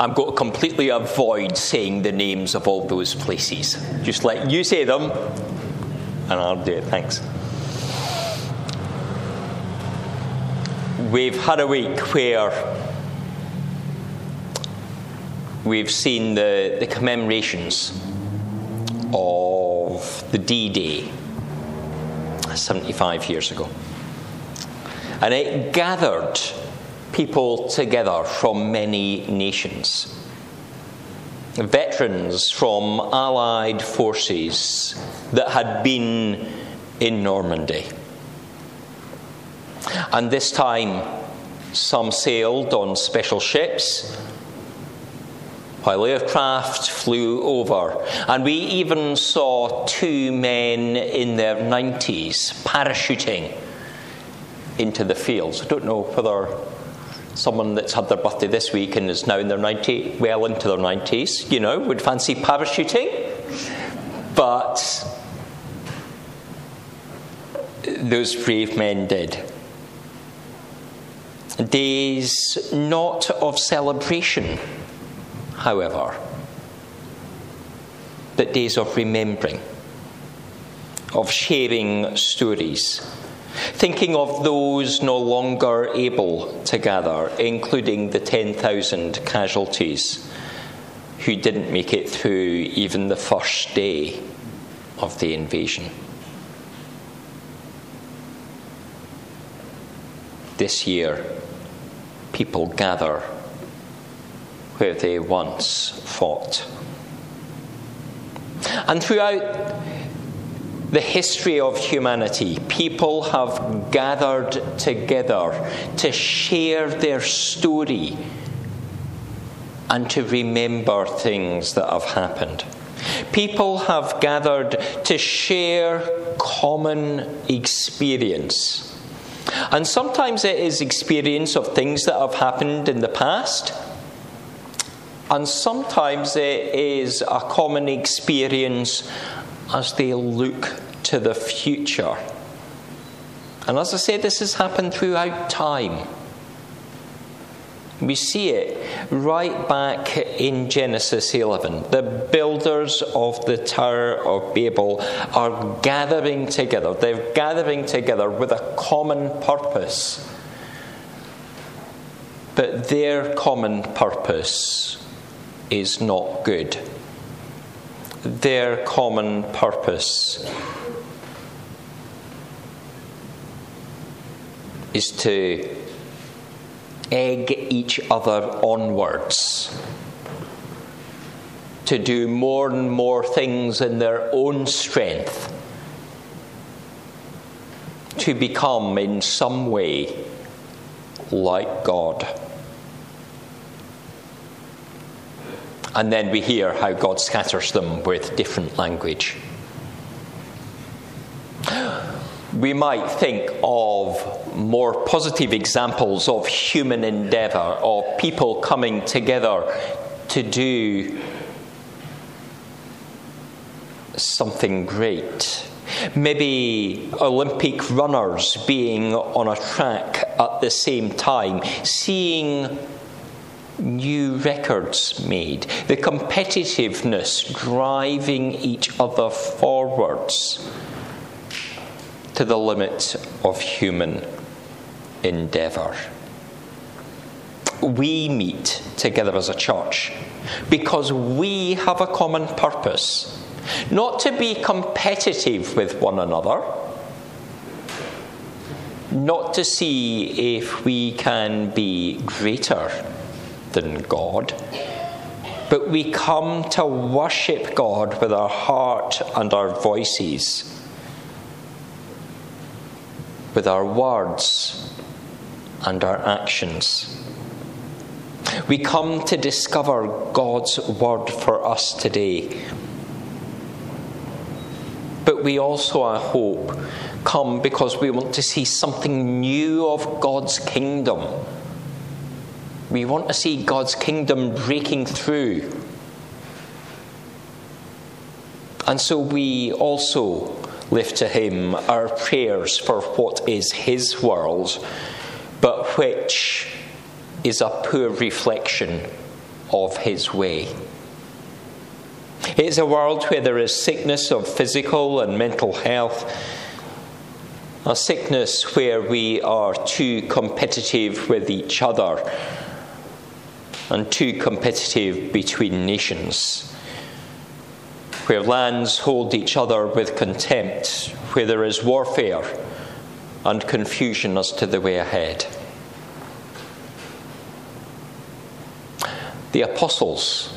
I'm going to completely avoid saying the names of all those places. Just let you say them, and I'll do it. Thanks. We've had a week where we've seen the, the commemorations of the D Day 75 years ago. And it gathered people together from many nations. Veterans from Allied forces that had been in Normandy. And this time, some sailed on special ships, while aircraft flew over. And we even saw two men in their 90s parachuting into the fields. I don't know whether someone that's had their birthday this week and is now in their 90, well into their 90s, you know, would fancy parachuting. But those brave men did days not of celebration, however, but days of remembering, of sharing stories, thinking of those no longer able to gather, including the 10,000 casualties who didn't make it through even the first day of the invasion. This year, people gather where they once fought. And throughout the history of humanity, people have gathered together to share their story and to remember things that have happened. People have gathered to share common experience and sometimes it is experience of things that have happened in the past. And sometimes it is a common experience as they look to the future. And as I say, this has happened throughout time. We see it right back in Genesis 11. The builders of the Tower of Babel are gathering together. They're gathering together with a common purpose. But their common purpose is not good. Their common purpose is to egg each other onwards to do more and more things in their own strength, to become in some way like God. And then we hear how God scatters them with different language. We might think of more positive examples of human endeavour, of people coming together to do something great. Maybe Olympic runners being on a track at the same time, seeing new records made, the competitiveness driving each other forwards to the limit of human endeavour. We meet together as a church because we have a common purpose, not to be competitive with one another, not to see if we can be greater than God, but we come to worship God with our heart and our voices, with our words and our actions. We come to discover God's word for us today. But we also, I hope, come because we want to see something new of God's kingdom. We want to see God's kingdom breaking through. And so we also lift to Him our prayers for what is His world but which is a poor reflection of his way. It is a world where there is sickness of physical and mental health, a sickness where we are too competitive with each other and too competitive between nations, where lands hold each other with contempt, where there is warfare and confusion as to the way ahead. The apostles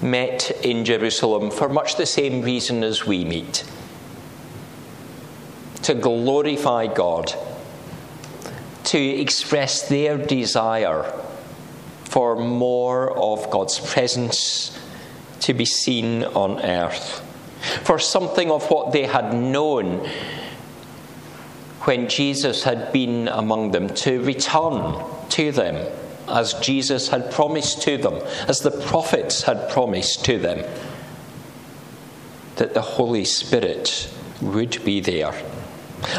met in Jerusalem for much the same reason as we meet to glorify God, to express their desire for more of God's presence to be seen on earth, for something of what they had known when Jesus had been among them to return to them as Jesus had promised to them, as the prophets had promised to them, that the Holy Spirit would be there.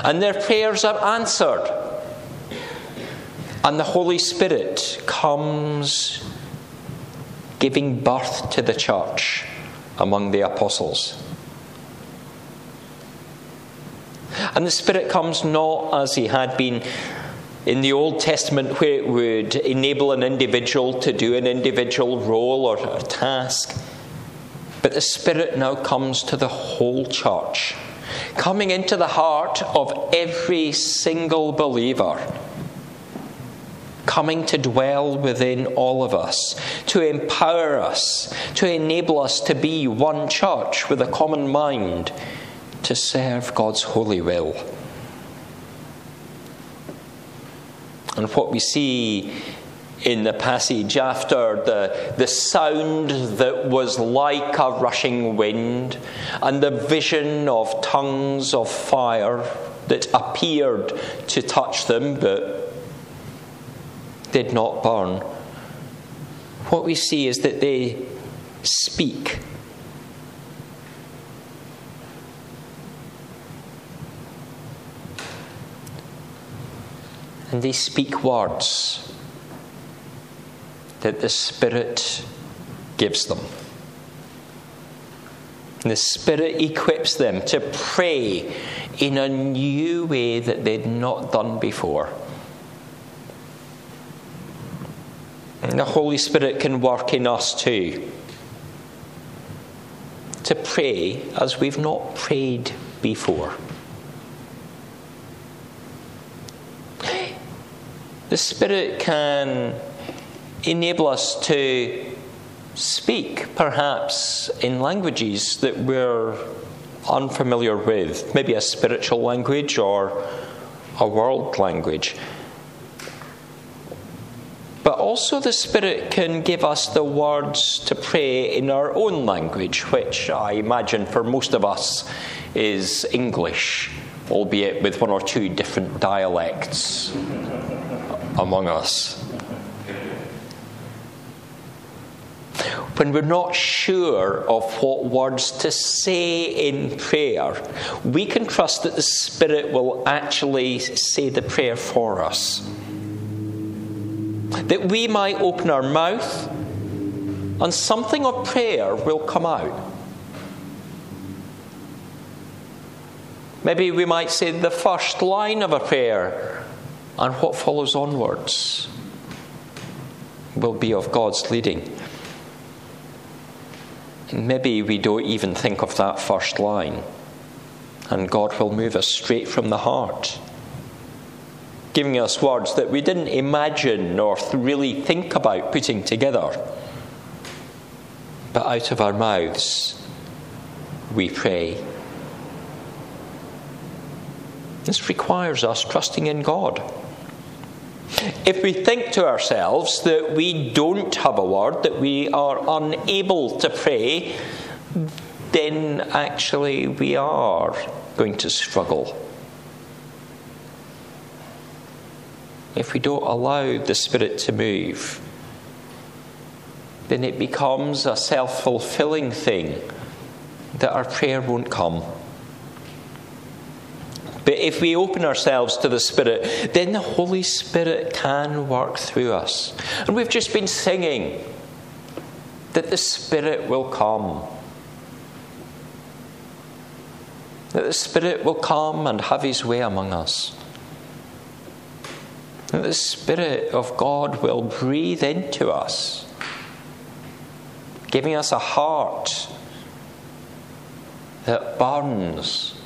And their prayers are answered. And the Holy Spirit comes giving birth to the church among the apostles. And the Spirit comes not as he had been in the Old Testament, where it would enable an individual to do an individual role or a task, but the Spirit now comes to the whole church, coming into the heart of every single believer, coming to dwell within all of us, to empower us, to enable us to be one church with a common mind, to serve God's holy will. And what we see in the passage after the, the sound that was like a rushing wind and the vision of tongues of fire that appeared to touch them but did not burn. What we see is that they speak and they speak words that the Spirit gives them. And the Spirit equips them to pray in a new way that they'd not done before. The Holy Spirit can work in us too. To pray as we've not prayed before. The Spirit can enable us to speak, perhaps in languages that we're unfamiliar with, maybe a spiritual language or a world language. But also, the Spirit can give us the words to pray in our own language, which I imagine for most of us is English, albeit with one or two different dialects among us. When we're not sure of what words to say in prayer, we can trust that the Spirit will actually say the prayer for us. That we might open our mouth and something of prayer will come out. Maybe we might say the first line of a prayer and what follows onwards will be of God's leading. Maybe we don't even think of that first line, and God will move us straight from the heart, giving us words that we didn't imagine or really think about putting together. But out of our mouths, we pray. This requires us trusting in God. If we think to ourselves that we don't have a word, that we are unable to pray, then actually we are going to struggle. If we don't allow the Spirit to move, then it becomes a self fulfilling thing that our prayer won't come. But if we open ourselves to the Spirit, then the Holy Spirit can work through us. And we've just been singing that the Spirit will come. That the Spirit will come and have His way among us. The Spirit of God will breathe into us, giving us a heart that burns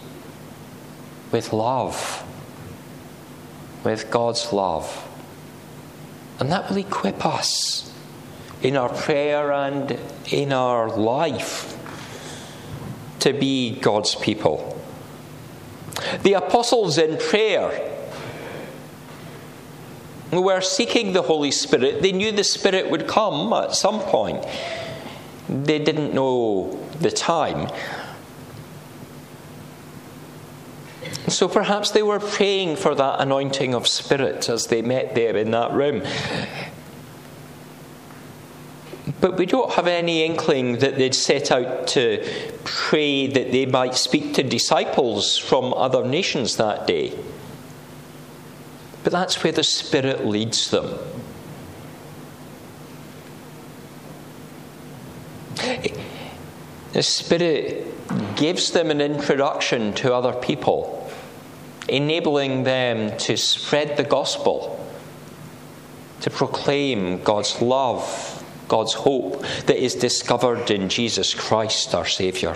with love, with God's love. And that will equip us in our prayer and in our life to be God's people. The apostles in prayer were seeking the Holy Spirit. They knew the Spirit would come at some point. They didn't know the time. So perhaps they were praying for that anointing of spirit as they met there in that room. But we don't have any inkling that they'd set out to pray that they might speak to disciples from other nations that day. But that's where the Spirit leads them. The Spirit gives them an introduction to other people enabling them to spread the gospel, to proclaim God's love, God's hope that is discovered in Jesus Christ, our Saviour.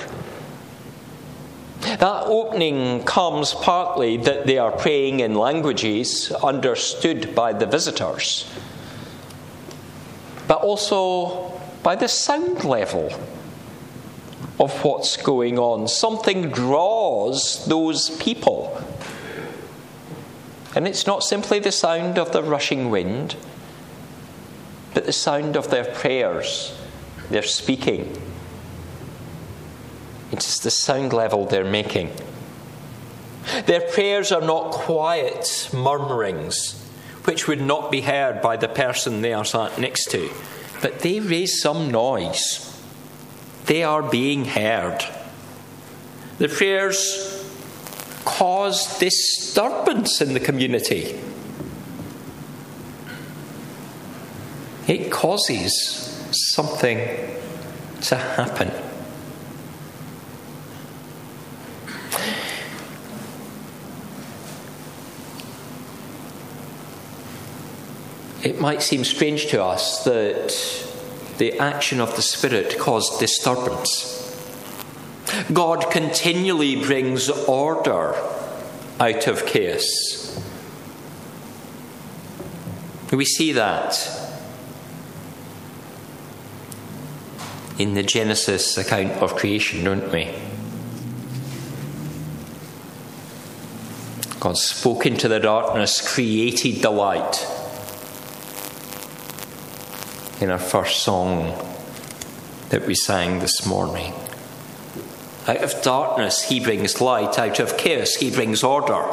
That opening comes partly that they are praying in languages understood by the visitors, but also by the sound level of what's going on. Something draws those people and it's not simply the sound of the rushing wind, but the sound of their prayers, their speaking. It's the sound level they're making. Their prayers are not quiet murmurings, which would not be heard by the person they are sat next to, but they raise some noise. They are being heard. The prayers cause disturbance in the community. It causes something to happen. It might seem strange to us that the action of the Spirit caused disturbance. God continually brings order out of chaos. We see that in the Genesis account of creation, don't we? God spoke into the darkness, created the light. In our first song that we sang this morning. Out of darkness, he brings light. Out of chaos, he brings order.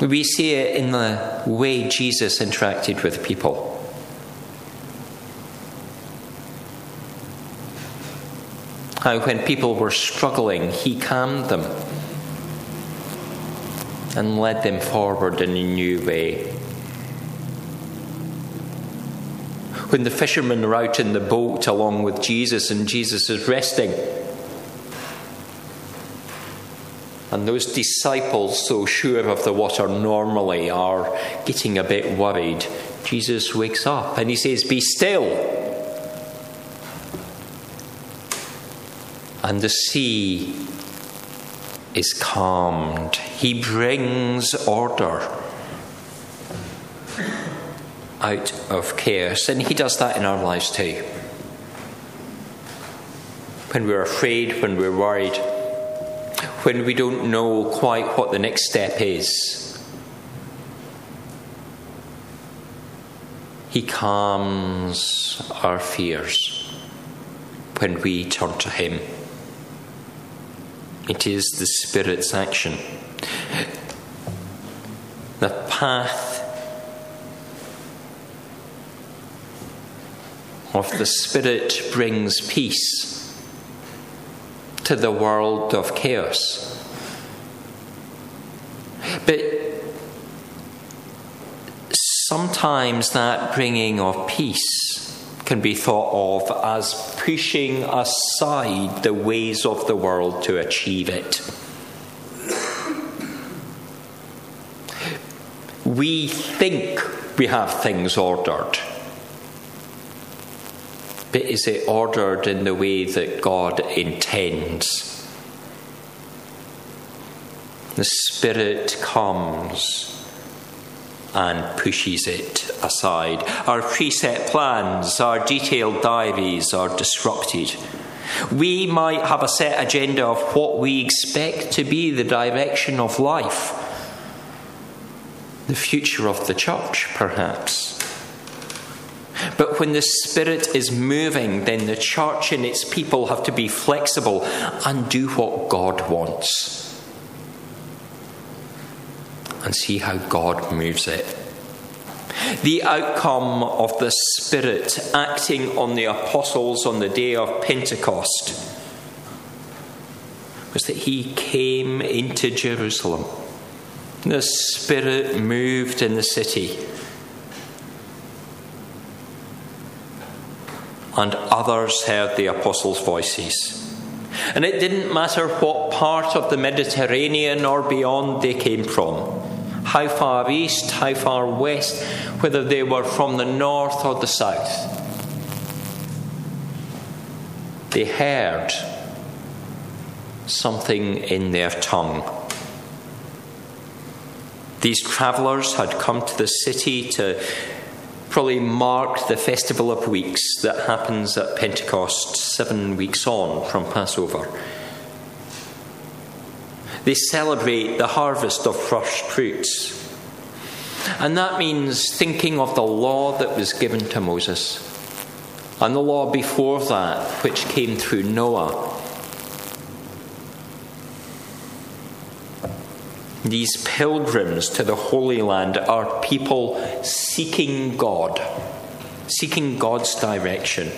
We see it in the way Jesus interacted with people. How, when people were struggling, he calmed them and led them forward in a new way. When the fishermen are out in the boat along with Jesus and Jesus is resting. And those disciples, so sure of the water normally, are getting a bit worried. Jesus wakes up and he says, Be still. And the sea is calmed. He brings order out of chaos. And He does that in our lives too. When we're afraid, when we're worried, when we don't know quite what the next step is, He calms our fears when we turn to Him. It is the Spirit's action. The path of the Spirit brings peace to the world of chaos. But sometimes that bringing of peace can be thought of as pushing aside the ways of the world to achieve it. We think we have things ordered. But is it ordered in the way that God intends? The Spirit comes and pushes it aside. Our preset plans, our detailed diaries are disrupted. We might have a set agenda of what we expect to be the direction of life, the future of the church, perhaps. But when the Spirit is moving, then the church and its people have to be flexible and do what God wants and see how God moves it. The outcome of the Spirit acting on the apostles on the day of Pentecost was that he came into Jerusalem. The Spirit moved in the city. And others heard the apostles' voices. And it didn't matter what part of the Mediterranean or beyond they came from how far east, how far west, whether they were from the north or the south. They heard something in their tongue. These travellers had come to the city to probably mark the Festival of Weeks that happens at Pentecost seven weeks on from Passover. They celebrate the harvest of first fruits. And that means thinking of the law that was given to Moses and the law before that, which came through Noah. These pilgrims to the Holy Land are people seeking God, seeking God's direction.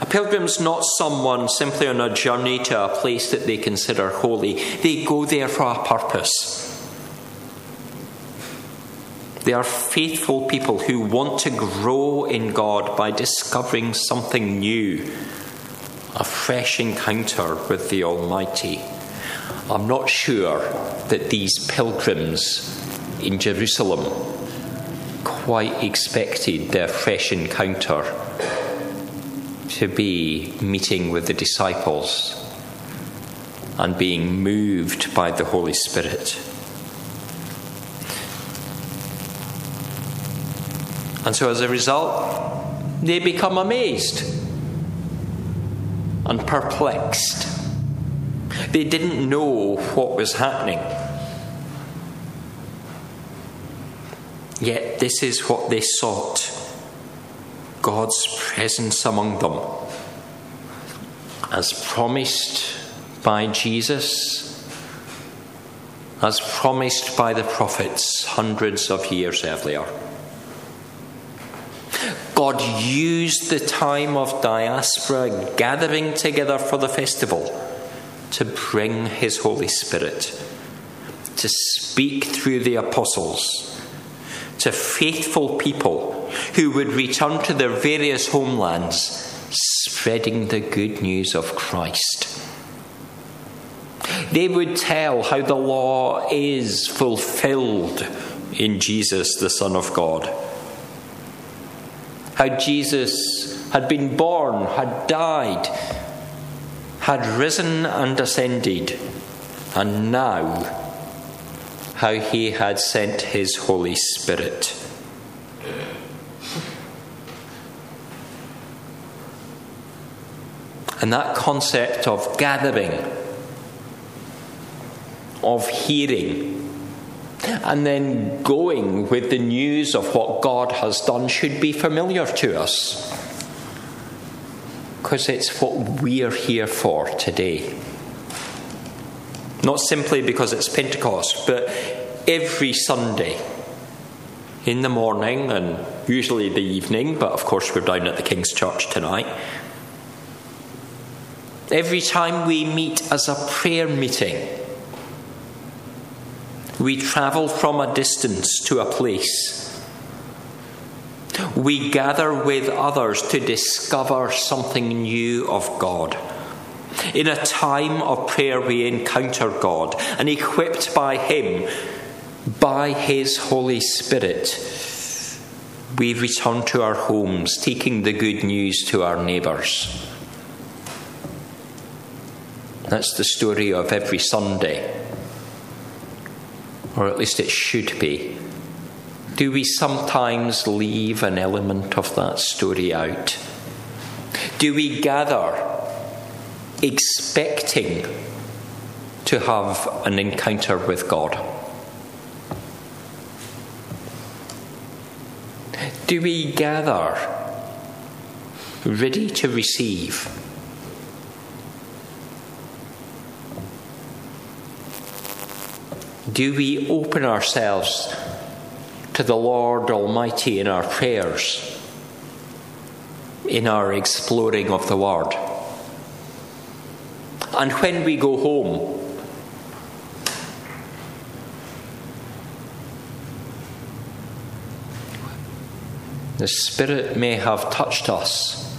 A pilgrim's not someone simply on a journey to a place that they consider holy. They go there for a purpose. They are faithful people who want to grow in God by discovering something new, a fresh encounter with the Almighty. I'm not sure that these pilgrims in Jerusalem quite expected their fresh encounter to be meeting with the disciples and being moved by the Holy Spirit. And so as a result, they become amazed and perplexed. They didn't know what was happening. Yet, this is what they sought God's presence among them. As promised by Jesus, as promised by the prophets hundreds of years earlier. God used the time of diaspora gathering together for the festival to bring His Holy Spirit, to speak through the apostles to faithful people who would return to their various homelands, spreading the good news of Christ. They would tell how the law is fulfilled in Jesus, the Son of God. How Jesus had been born, had died, had risen and ascended, and now how he had sent his Holy Spirit. And that concept of gathering, of hearing, and then going with the news of what God has done should be familiar to us. Because it's what we're here for today. Not simply because it's Pentecost, but every Sunday in the morning and usually the evening, but of course we're down at the King's Church tonight. Every time we meet as a prayer meeting, we travel from a distance to a place. We gather with others to discover something new of God. In a time of prayer, we encounter God, and equipped by Him, by His Holy Spirit, we return to our homes, taking the good news to our neighbours. That's the story of every Sunday, or at least it should be. Do we sometimes leave an element of that story out? Do we gather expecting to have an encounter with God? Do we gather ready to receive? Do we open ourselves to the Lord Almighty in our prayers, in our exploring of the Word? And when we go home, the Spirit may have touched us.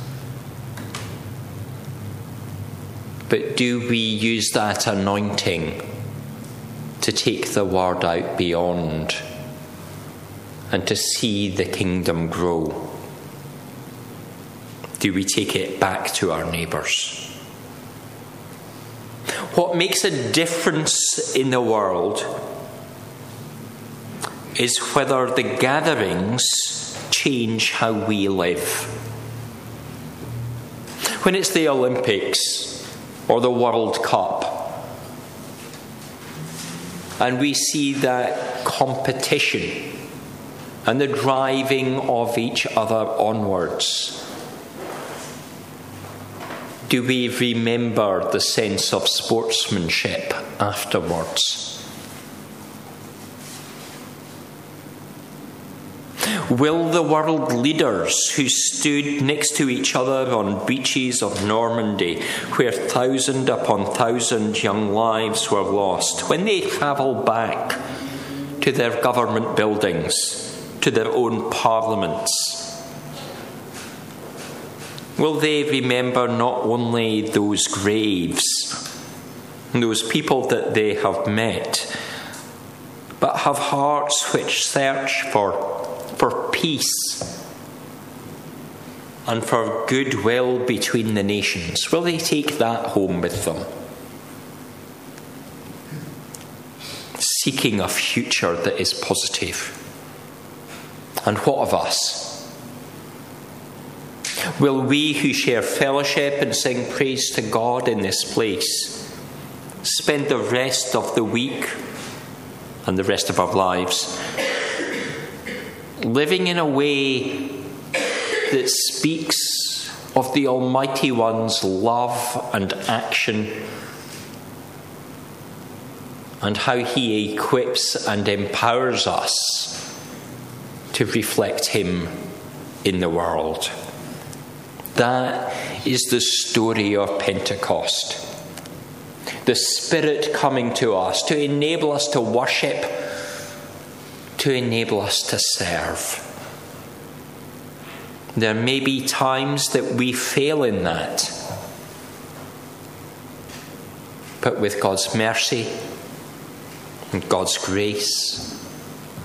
But do we use that anointing to take the word out beyond and to see the kingdom grow? Do we take it back to our neighbours? What makes a difference in the world is whether the gatherings change how we live. When it's the Olympics or the World Cup, and we see that competition and the driving of each other onwards do we remember the sense of sportsmanship afterwards? Will the world leaders who stood next to each other on beaches of Normandy, where thousand upon thousand young lives were lost, when they travel back to their government buildings, to their own parliaments, Will they remember not only those graves, those people that they have met, but have hearts which search for, for peace and for goodwill between the nations? Will they take that home with them? Seeking a future that is positive. And what of us? Will we who share fellowship and sing praise to God in this place spend the rest of the week and the rest of our lives living in a way that speaks of the Almighty One's love and action and how He equips and empowers us to reflect Him in the world? That is the story of Pentecost. The Spirit coming to us to enable us to worship, to enable us to serve. There may be times that we fail in that. But with God's mercy and God's grace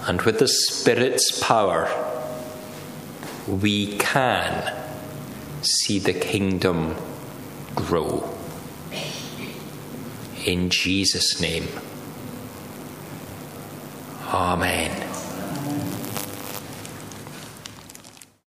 and with the Spirit's power, we can see the kingdom grow. In Jesus' name. Amen.